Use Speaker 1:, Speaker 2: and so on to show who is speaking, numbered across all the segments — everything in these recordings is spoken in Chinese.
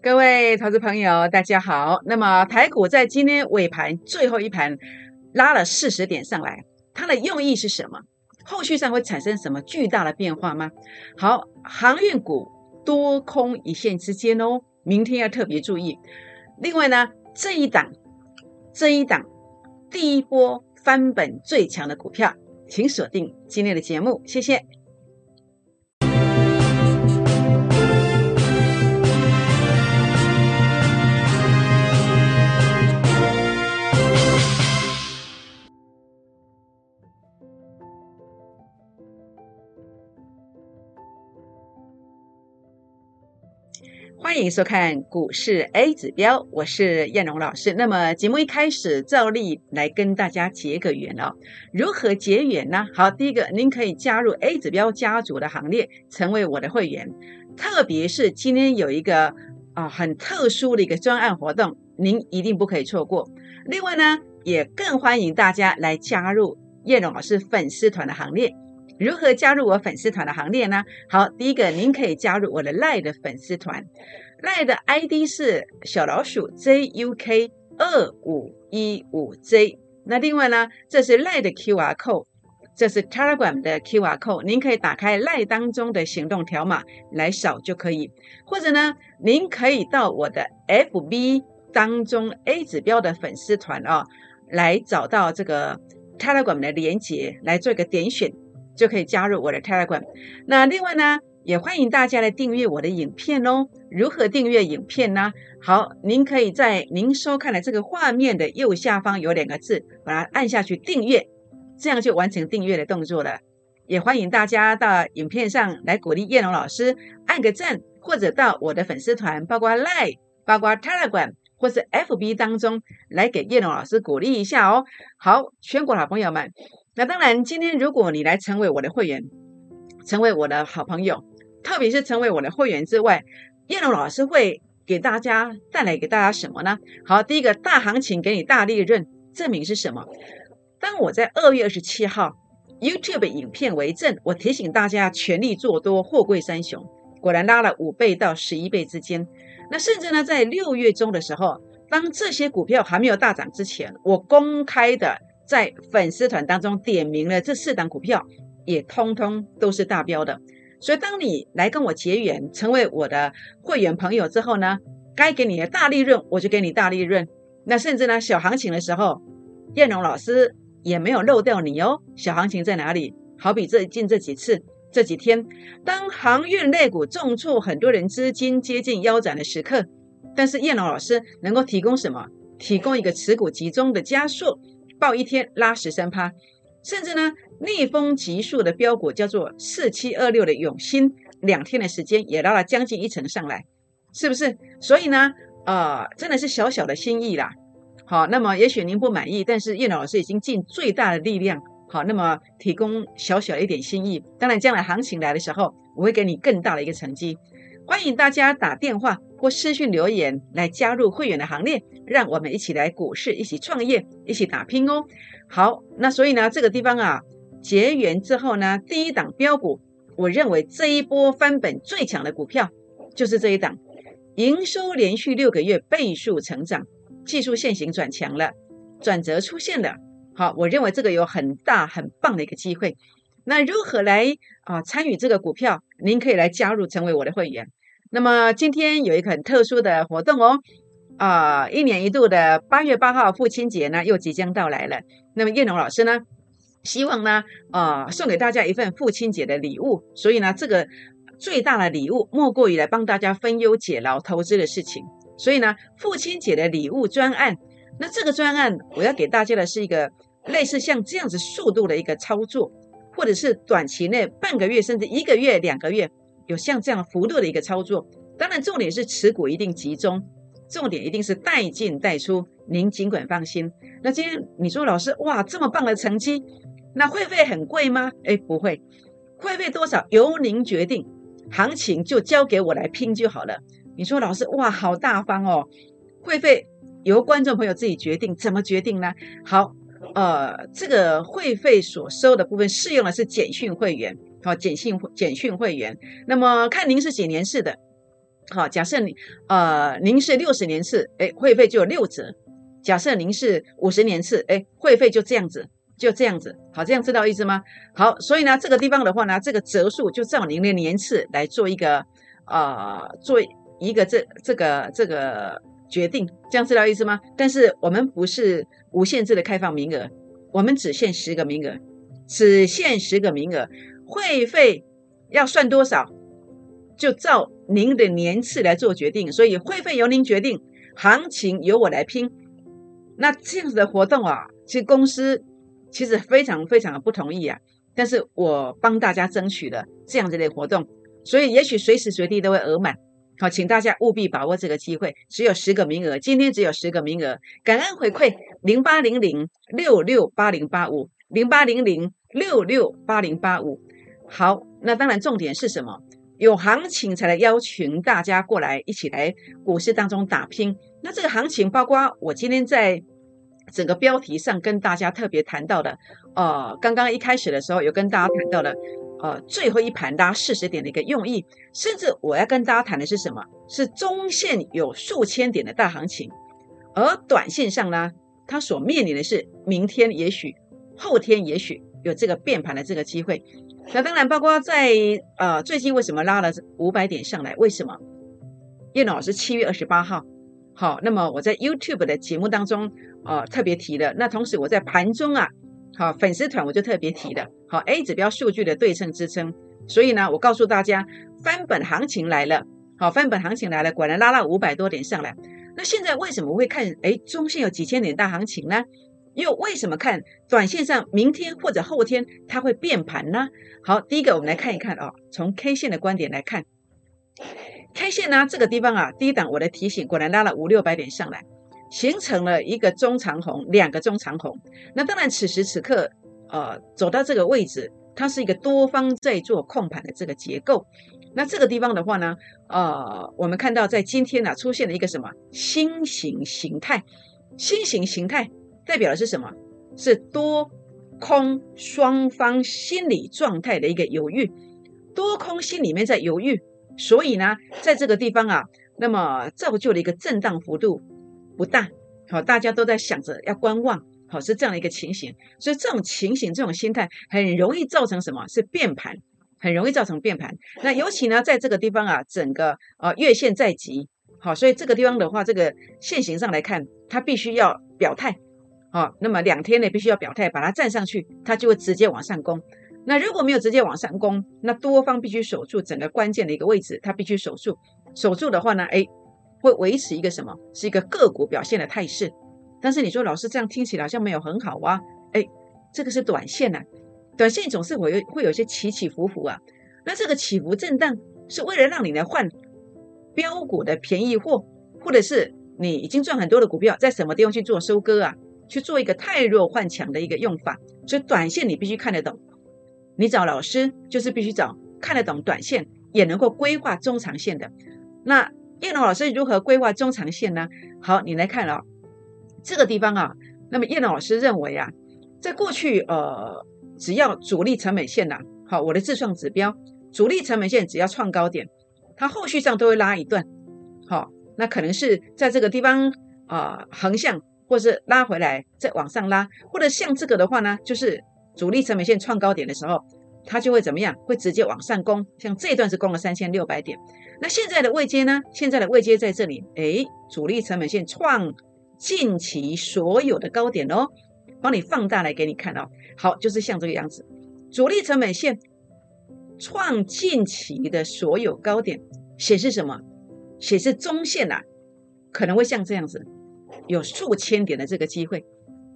Speaker 1: 各位投资朋友，大家好。那么台股在今天尾盘最后一盘拉了四十点上来，它的用意是什么？后续上会产生什么巨大的变化吗？好，航运股多空一线之间哦，明天要特别注意。另外呢，这一档这一档第一波翻本最强的股票，请锁定今天的节目，谢谢。欢迎收看股市 A 指标，我是燕荣老师。那么节目一开始，照例来跟大家结个缘哦。如何结缘呢？好，第一个，您可以加入 A 指标家族的行列，成为我的会员。特别是今天有一个啊很特殊的一个专案活动，您一定不可以错过。另外呢，也更欢迎大家来加入燕荣老师粉丝团的行列。如何加入我粉丝团的行列呢？好，第一个，您可以加入我的赖的粉丝团，赖的 ID 是小老鼠 JUK 二五一五 J。那另外呢，这是赖的 QR code，这是 Telegram 的 QR code，您可以打开赖当中的行动条码来扫就可以。或者呢，您可以到我的 FB 当中 A 指标的粉丝团啊，来找到这个 Telegram 的连接来做一个点选。就可以加入我的 Telegram。那另外呢，也欢迎大家来订阅我的影片哦。如何订阅影片呢？好，您可以在您收看的这个画面的右下方有两个字，把它按下去订阅，这样就完成订阅的动作了。也欢迎大家到影片上来鼓励叶龙老师，按个赞，或者到我的粉丝团，包括 Line、包括 Telegram 或是 FB 当中来给叶龙老师鼓励一下哦。好，全国老朋友们。那当然，今天如果你来成为我的会员，成为我的好朋友，特别是成为我的会员之外，叶龙老师会给大家带来给大家什么呢？好，第一个大行情给你大利润，证明是什么？当我在二月二十七号 YouTube 影片为证，我提醒大家全力做多货柜三雄，果然拉了五倍到十一倍之间。那甚至呢，在六月中的时候，当这些股票还没有大涨之前，我公开的。在粉丝团当中点名了这四档股票，也通通都是大标的。所以当你来跟我结缘，成为我的会员朋友之后呢，该给你的大利润我就给你大利润。那甚至呢，小行情的时候，燕龙老师也没有漏掉你哦。小行情在哪里？好比最近这几次这几天，当航运类股重挫，很多人资金接近腰斩的时刻，但是燕龙老师能够提供什么？提供一个持股集中的加速。报一天拉十三趴，甚至呢逆风急速的标股叫做四七二六的永兴，两天的时间也拉了将近一成上来，是不是？所以呢，呃，真的是小小的心意啦。好，那么也许您不满意，但是叶老师已经尽最大的力量，好，那么提供小小一点心意。当然，将来行情来的时候，我会给你更大的一个成绩。欢迎大家打电话或私讯留言来加入会员的行列，让我们一起来股市，一起创业，一起打拼哦。好，那所以呢，这个地方啊，结缘之后呢，第一档标股，我认为这一波翻本最强的股票就是这一档，营收连续六个月倍数成长，技术线型转强了，转折出现了。好，我认为这个有很大很棒的一个机会。那如何来啊参与这个股票？您可以来加入成为我的会员。那么今天有一个很特殊的活动哦，啊，一年一度的八月八号父亲节呢又即将到来了。那么叶龙老师呢，希望呢，啊，送给大家一份父亲节的礼物。所以呢，这个最大的礼物莫过于来帮大家分忧解劳投资的事情。所以呢，父亲节的礼物专案，那这个专案我要给大家的是一个类似像这样子速度的一个操作，或者是短期内半个月甚至一个月、两个月。有像这样幅度的一个操作，当然重点是持股一定集中，重点一定是带进带出，您尽管放心。那今天你说老师哇这么棒的成绩，那会费很贵吗？哎不会，会费多少由您决定，行情就交给我来拼就好了。你说老师哇好大方哦，会费由观众朋友自己决定，怎么决定呢？好，呃这个会费所收的部分适用的是简讯会员。好，简讯简讯会员，那么看您是几年次的，好，假设你呃您是六十年次，哎，会费就有六折；假设您是五十年次，哎，会费就这样子，就这样子。好，这样知道意思吗？好，所以呢，这个地方的话呢，这个折数就照您的年次来做一个呃，做一个这这个这个决定，这样知道意思吗？但是我们不是无限制的开放名额，我们只限十个名额，只限十个名额，会费要算多少？就照您的年次来做决定，所以会费由您决定，行情由我来拼。那这样子的活动啊，其实公司其实非常非常的不同意啊。但是我帮大家争取了这样子的活动，所以也许随时随地都会额满。好，请大家务必把握这个机会，只有十个名额，今天只有十个名额。感恩回馈零八零零六六八零八五零八零零六六八零八五。好，那当然重点是什么？有行情才来邀请大家过来一起来股市当中打拼。那这个行情包括我今天在整个标题上跟大家特别谈到的，呃，刚刚一开始的时候有跟大家谈到了，呃，最后一盘拉四十点的一个用意，甚至我要跟大家谈的是什么？是中线有数千点的大行情，而短线上呢，它所面临的是明天也许、后天也许有这个变盘的这个机会。那当然，包括在呃最近为什么拉了五百点上来？为什么？叶老师七月二十八号，好，那么我在 YouTube 的节目当中呃特别提了。那同时我在盘中啊，好粉丝团我就特别提了。好 A 指标数据的对称支撑，所以呢，我告诉大家翻本行情来了。好，翻本行情来了，果然拉了五百多点上来。那现在为什么会看？哎，中线有几千点大行情呢？又为什么看短线上明天或者后天它会变盘呢？好，第一个我们来看一看啊，从 K 线的观点来看，K 线呢这个地方啊，第一档我的提醒果然拉了五六百点上来，形成了一个中长红，两个中长红。那当然此时此刻呃走到这个位置，它是一个多方在做控盘的这个结构。那这个地方的话呢，呃，我们看到在今天呢出现了一个什么新型形态，新型形态。代表的是什么？是多空双方心理状态的一个犹豫，多空心里面在犹豫，所以呢，在这个地方啊，那么造就了一个震荡幅度不大，好，大家都在想着要观望，好，是这样的一个情形，所以这种情形、这种心态很容易造成什么？是变盘，很容易造成变盘。那尤其呢，在这个地方啊，整个呃月线在即，好，所以这个地方的话，这个线形上来看，它必须要表态。好，那么两天内必须要表态，把它站上去，它就会直接往上攻。那如果没有直接往上攻，那多方必须守住整个关键的一个位置，它必须守住。守住的话呢，哎，会维持一个什么？是一个个股表现的态势。但是你说老师这样听起来好像没有很好啊？哎，这个是短线呐，短线总是会有会有些起起伏伏啊。那这个起伏震荡是为了让你来换标股的便宜货，或者是你已经赚很多的股票，在什么地方去做收割啊？去做一个太弱换强的一个用法，所以短线你必须看得懂。你找老师就是必须找看得懂短线，也能够规划中长线的。那叶龙老师如何规划中长线呢？好，你来看哦这个地方啊。那么叶龙老师认为啊，在过去呃，只要主力成本线呐，好，我的自创指标，主力成本线只要创高点，它后续上都会拉一段。好，那可能是在这个地方啊，横向。或是拉回来再往上拉，或者像这个的话呢，就是主力成本线创高点的时候，它就会怎么样？会直接往上攻。像这一段是攻了三千六百点，那现在的位阶呢？现在的位阶在这里，哎，主力成本线创近期所有的高点哦，帮你放大来给你看哦。好，就是像这个样子，主力成本线创近期的所有高点，显示什么？显示中线呐，可能会像这样子。有数千点的这个机会，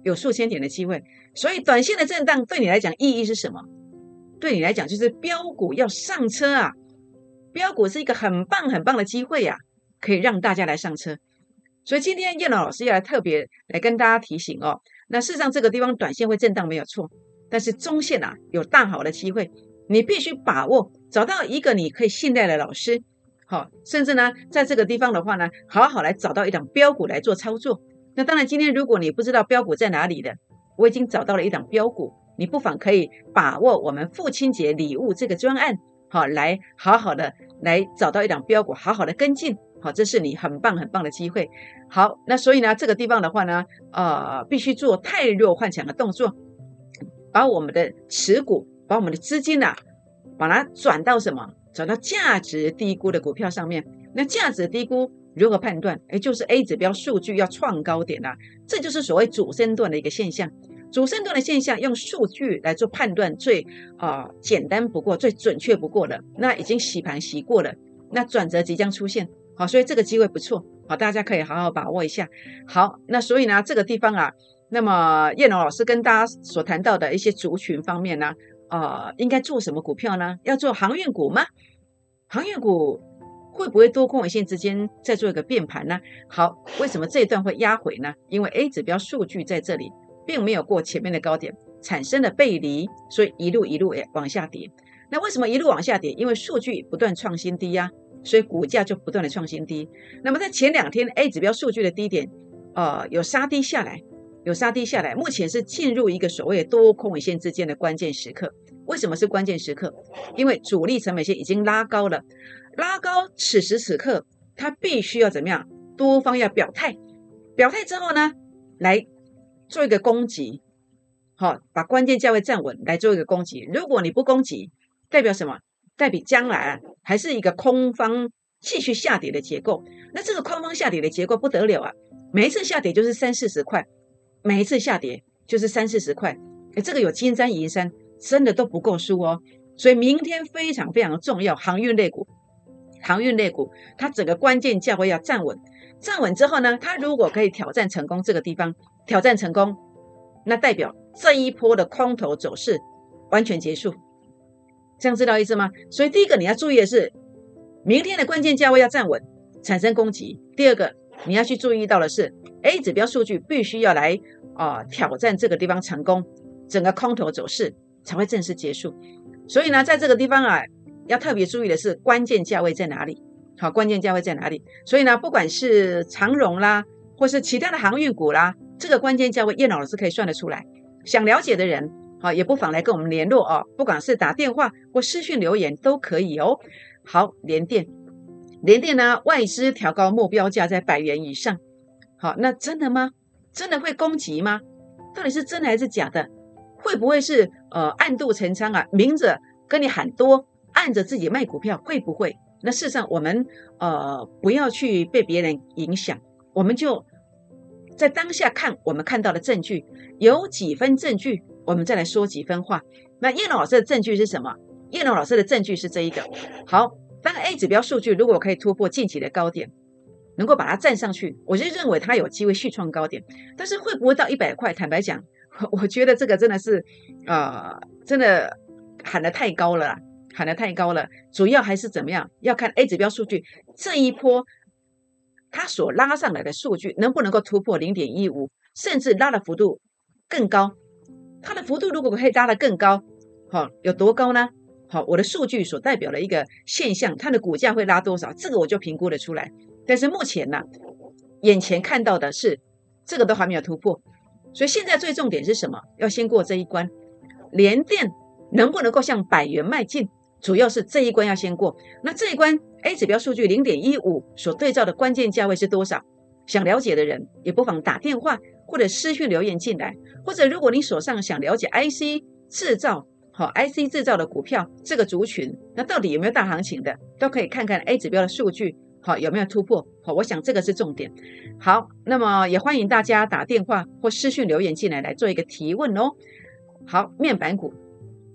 Speaker 1: 有数千点的机会，所以短线的震荡对你来讲意义是什么？对你来讲就是标股要上车啊！标股是一个很棒很棒的机会呀，可以让大家来上车。所以今天叶老师要来特别来跟大家提醒哦。那事实上这个地方短线会震荡没有错，但是中线啊有大好的机会，你必须把握，找到一个你可以信赖的老师。好，甚至呢，在这个地方的话呢，好好来找到一档标股来做操作。那当然，今天如果你不知道标股在哪里的，我已经找到了一档标股，你不妨可以把握我们父亲节礼物这个专案。好，来好好的来找到一档标股，好好的跟进。好，这是你很棒很棒的机会。好，那所以呢，这个地方的话呢，呃，必须做太弱幻想的动作，把我们的持股，把我们的资金呐，把它转到什么？找到价值低估的股票上面。那价值低估如何判断？哎，就是 A 指标数据要创高点呐，这就是所谓主升段的一个现象。主升段的现象用数据来做判断，最啊简单不过，最准确不过了。那已经洗盘洗过了，那转折即将出现。好，所以这个机会不错，好，大家可以好好把握一下。好，那所以呢，这个地方啊，那么叶龙老师跟大家所谈到的一些族群方面呢，应该做什么股票呢？要做航运股吗？航运股会不会多空尾线之间再做一个变盘呢？好，为什么这一段会压回呢？因为 A 指标数据在这里并没有过前面的高点，产生了背离，所以一路一路往下跌。那为什么一路往下跌？因为数据不断创新低呀。所以股价就不断的创新低。那么在前两天 A 指标数据的低点，呃，有杀低下来，有杀低下来。目前是进入一个所谓多空尾线之间的关键时刻。为什么是关键时刻？因为主力成本线已经拉高了，拉高。此时此刻，它必须要怎么样？多方要表态，表态之后呢，来做一个攻击，好，把关键价位站稳，来做一个攻击。如果你不攻击，代表什么？代表将来啊，还是一个空方继续下跌的结构。那这个空方下跌的结构不得了啊！每一次下跌就是三四十块，每一次下跌就是三四十块。这个有金山银山，真的都不够输哦。所以明天非常非常重要，航运类股，航运类股它整个关键价位要站稳，站稳之后呢，它如果可以挑战成功这个地方，挑战成功，那代表这一波的空头走势完全结束。这样知道意思吗？所以第一个你要注意的是，明天的关键价位要站稳，产生攻击。第二个你要去注意到的是，A 指标数据必须要来啊挑战这个地方成功，整个空头走势才会正式结束。所以呢，在这个地方啊，要特别注意的是关键价位在哪里？好，关键价位在哪里？所以呢，不管是长荣啦，或是其他的航运股啦，这个关键价位，叶老师可以算得出来。想了解的人。好，也不妨来跟我们联络哦，不管是打电话或私讯留言都可以哦。好，联电，联电呢，外资调高目标价在百元以上。好，那真的吗？真的会攻击吗？到底是真的还是假的？会不会是呃暗度陈仓啊？明着跟你喊多，暗着自己卖股票，会不会？那事实上，我们呃不要去被别人影响，我们就在当下看我们看到的证据，有几分证据。我们再来说几分话。那叶龙老师的证据是什么？叶龙老师的证据是这一个。好，当 A 指标数据如果可以突破近期的高点，能够把它站上去，我就认为它有机会续创高点。但是会不会到一百块？坦白讲，我觉得这个真的是，呃，真的喊得太高了，喊得太高了。主要还是怎么样？要看 A 指标数据这一波它所拉上来的数据能不能够突破零点一五，甚至拉的幅度更高。它的幅度如果可以拉得更高，好有多高呢？好，我的数据所代表的一个现象，它的股价会拉多少？这个我就评估得出来。但是目前呢，眼前看到的是这个都还没有突破，所以现在最重点是什么？要先过这一关，联电能不能够向百元迈进？主要是这一关要先过。那这一关 A 指标数据零点一五所对照的关键价位是多少？想了解的人也不妨打电话。或者私讯留言进来，或者如果你手上想了解 IC 制造，好 IC 制造的股票这个族群，那到底有没有大行情的，都可以看看 A 指标的数据，好有没有突破？好，我想这个是重点。好，那么也欢迎大家打电话或私讯留言进来来做一个提问哦。好，面板股，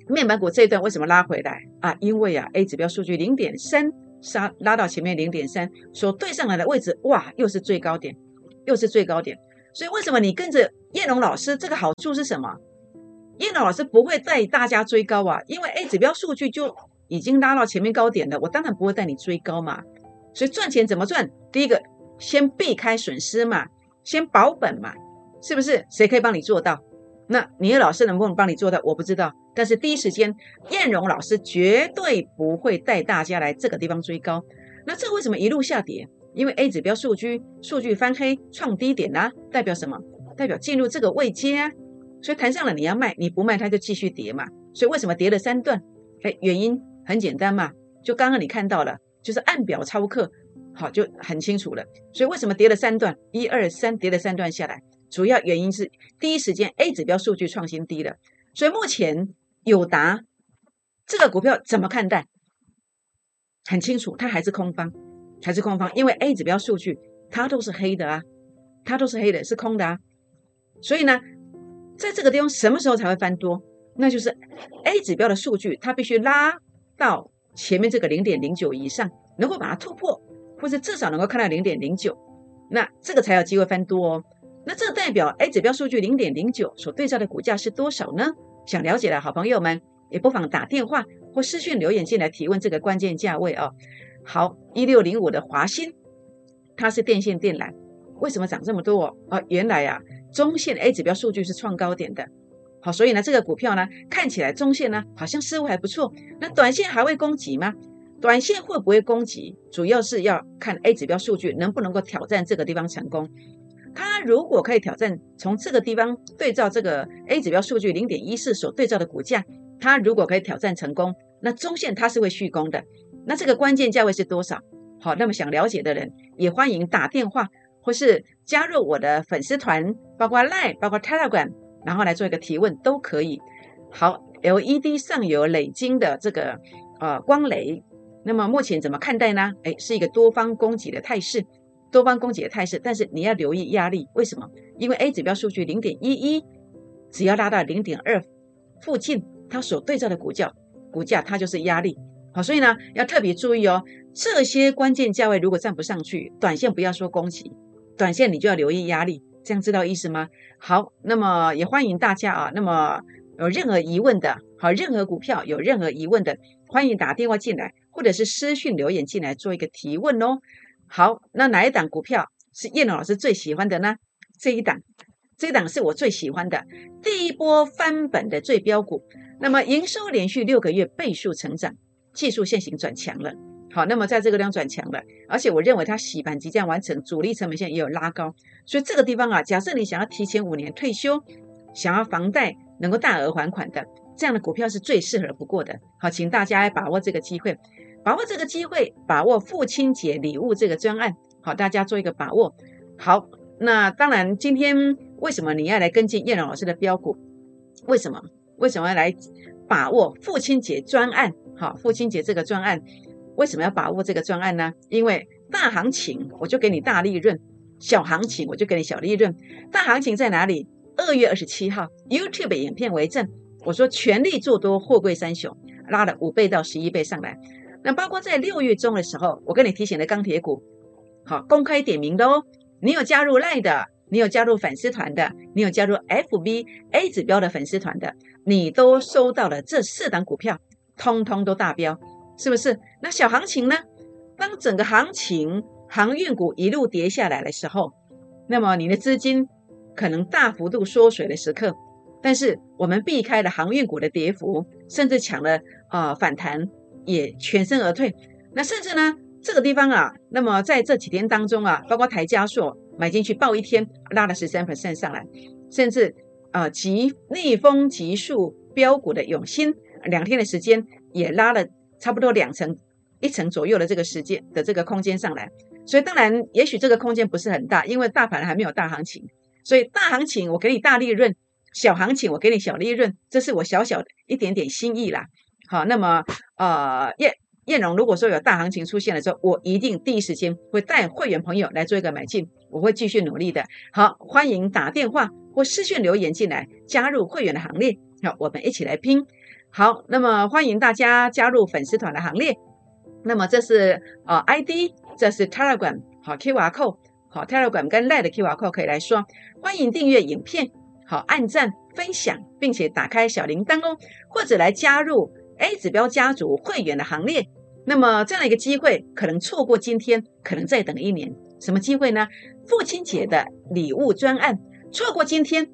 Speaker 1: 面板股这一段为什么拉回来啊？因为啊 A 指标数据零点三杀拉到前面零点三，所对上来的位置，哇，又是最高点，又是最高点。所以为什么你跟着叶龙老师？这个好处是什么？叶龙老师不会带大家追高啊，因为 A 指标数据就已经拉到前面高点了，我当然不会带你追高嘛。所以赚钱怎么赚？第一个先避开损失嘛，先保本嘛，是不是？谁可以帮你做到？那你的老师能不能帮你做到？我不知道。但是第一时间，燕荣老师绝对不会带大家来这个地方追高。那这为什么一路下跌？因为 A 指标数据数据翻黑创低点啊，代表什么？代表进入这个位阶啊，所以弹上了你要卖，你不卖它就继续跌嘛。所以为什么跌了三段？哎，原因很简单嘛，就刚刚你看到了，就是按表操课，好就很清楚了。所以为什么跌了三段，一二三跌了三段下来，主要原因是第一时间 A 指标数据创新低了。所以目前友达这个股票怎么看待？很清楚，它还是空方，还是空方，因为 A 指标数据它都是黑的啊，它都是黑的，是空的啊。所以呢，在这个地方什么时候才会翻多？那就是 A 指标的数据，它必须拉。到前面这个零点零九以上，能够把它突破，或者至少能够看到零点零九，那这个才有机会翻多哦。那这代表 A 指标数据零点零九所对照的股价是多少呢？想了解的好朋友们也不妨打电话或私讯留言进来提问这个关键价位哦。好，一六零五的华鑫，它是电线电缆，为什么涨这么多？哦，哦原来啊，中线 A 指标数据是创高点的。好，所以呢，这个股票呢，看起来中线呢好像似乎还不错。那短线还会攻击吗？短线会不会攻击？主要是要看 A 指标数据能不能够挑战这个地方成功。它如果可以挑战，从这个地方对照这个 A 指标数据零点一四所对照的股价，它如果可以挑战成功，那中线它是会续攻的。那这个关键价位是多少？好，那么想了解的人也欢迎打电话或是加入我的粉丝团，包括 Line，包括 Telegram。然后来做一个提问都可以。好，LED 上游累晶的这个呃光雷，那么目前怎么看待呢？哎，是一个多方供给的态势，多方供给的态势。但是你要留意压力，为什么？因为 A 指标数据零点一一，只要拉到零点二附近，它所对照的股价，股价它就是压力。好，所以呢要特别注意哦，这些关键价位如果站不上去，短线不要说攻击，短线你就要留意压力。这样知道意思吗？好，那么也欢迎大家啊。那么有任何疑问的，好，任何股票有任何疑问的，欢迎打电话进来，或者是私讯留言进来做一个提问哦。好，那哪一档股票是叶老师最喜欢的呢？这一档，这一档是我最喜欢的第一波翻本的最标股。那么营收连续六个月倍数成长，技术线型转强了。好，那么在这个地方转强了，而且我认为它洗盘即将完成，主力成本线也有拉高，所以这个地方啊，假设你想要提前五年退休，想要房贷能够大额还款的，这样的股票是最适合不过的。好，请大家把握这个机会，把握这个机会，把握父亲节礼物这个专案。好，大家做一个把握。好，那当然，今天为什么你要来跟进叶龙老师的标股？为什么？为什么要来把握父亲节专案？好，父亲节这个专案。为什么要把握这个专案呢？因为大行情我就给你大利润，小行情我就给你小利润。大行情在哪里？二月二十七号，YouTube 影片为证，我说全力做多货柜三雄，拉了五倍到十一倍上来。那包括在六月中的时候，我跟你提醒的钢铁股，好公开点名的哦。你有加入 Line 的，你有加入粉丝团的，你有加入 FB A 指标的粉丝团的，你都收到了这四档股票，通通都大标。是不是？那小行情呢？当整个行情航运股一路跌下来的时候，那么你的资金可能大幅度缩水的时刻，但是我们避开了航运股的跌幅，甚至抢了啊反弹，也全身而退。那甚至呢，这个地方啊，那么在这几天当中啊，包括台加硕买进去报一天拉了十三 percent 上来，甚至啊急逆风急速标股的永兴两天的时间也拉了。差不多两层、一层左右的这个时间的这个空间上来，所以当然，也许这个空间不是很大，因为大盘还没有大行情，所以大行情我给你大利润，小行情我给你小利润，这是我小小的一点点心意啦。好，那么呃，燕燕荣如果说有大行情出现的时候，我一定第一时间会带会员朋友来做一个买进，我会继续努力的。好，欢迎打电话或私讯留言进来，加入会员的行列，好，我们一起来拼。好，那么欢迎大家加入粉丝团的行列。那么这是呃 ID，这是 Telegram，好 QR code，好 Telegram 跟 Line 的 QR code 可以来说。欢迎订阅影片，好按赞分享，并且打开小铃铛哦，或者来加入 A 指标家族会员的行列。那么这样一个机会，可能错过今天，可能再等一年。什么机会呢？父亲节的礼物专案，错过今天，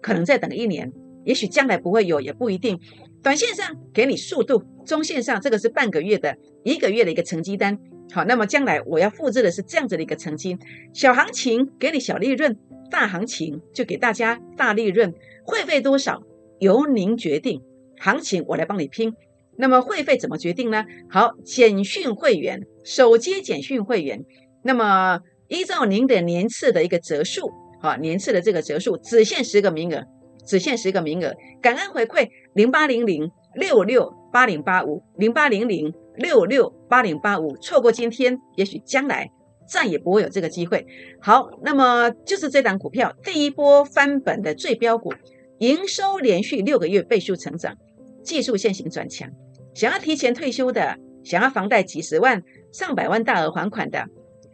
Speaker 1: 可能再等一年，也许将来不会有，也不一定。短线上给你速度，中线上这个是半个月的一个月的一个成绩单。好，那么将来我要复制的是这样子的一个成绩。小行情给你小利润，大行情就给大家大利润。会费多少由您决定，行情我来帮你拼。那么会费怎么决定呢？好，简讯会员，手机简讯会员，那么依照您的年次的一个折数，好，年次的这个折数只限十个名额，只限十个名额。感恩回馈零八零零六六八零八五零八零零六六八零八五，错过今天，也许将来再也不会有这个机会。好，那么就是这档股票第一波翻本的最标股，营收连续六个月倍数成长，技术线型转强。想要提前退休的，想要房贷几十万、上百万大额还款的，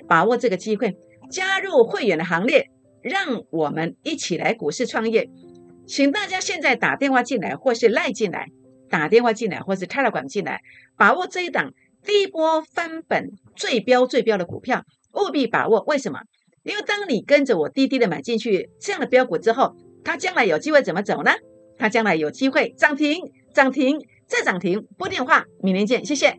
Speaker 1: 把握这个机会，加入会员的行列，让我们一起来股市创业。请大家现在打电话进来，或是赖进来，打电话进来，或是开了管进来，把握这一档第一波翻本最标最标的股票，务必把握。为什么？因为当你跟着我滴滴的买进去这样的标股之后，它将来有机会怎么走呢？它将来有机会涨停，涨停。再涨停，拨电话，明天见，谢谢。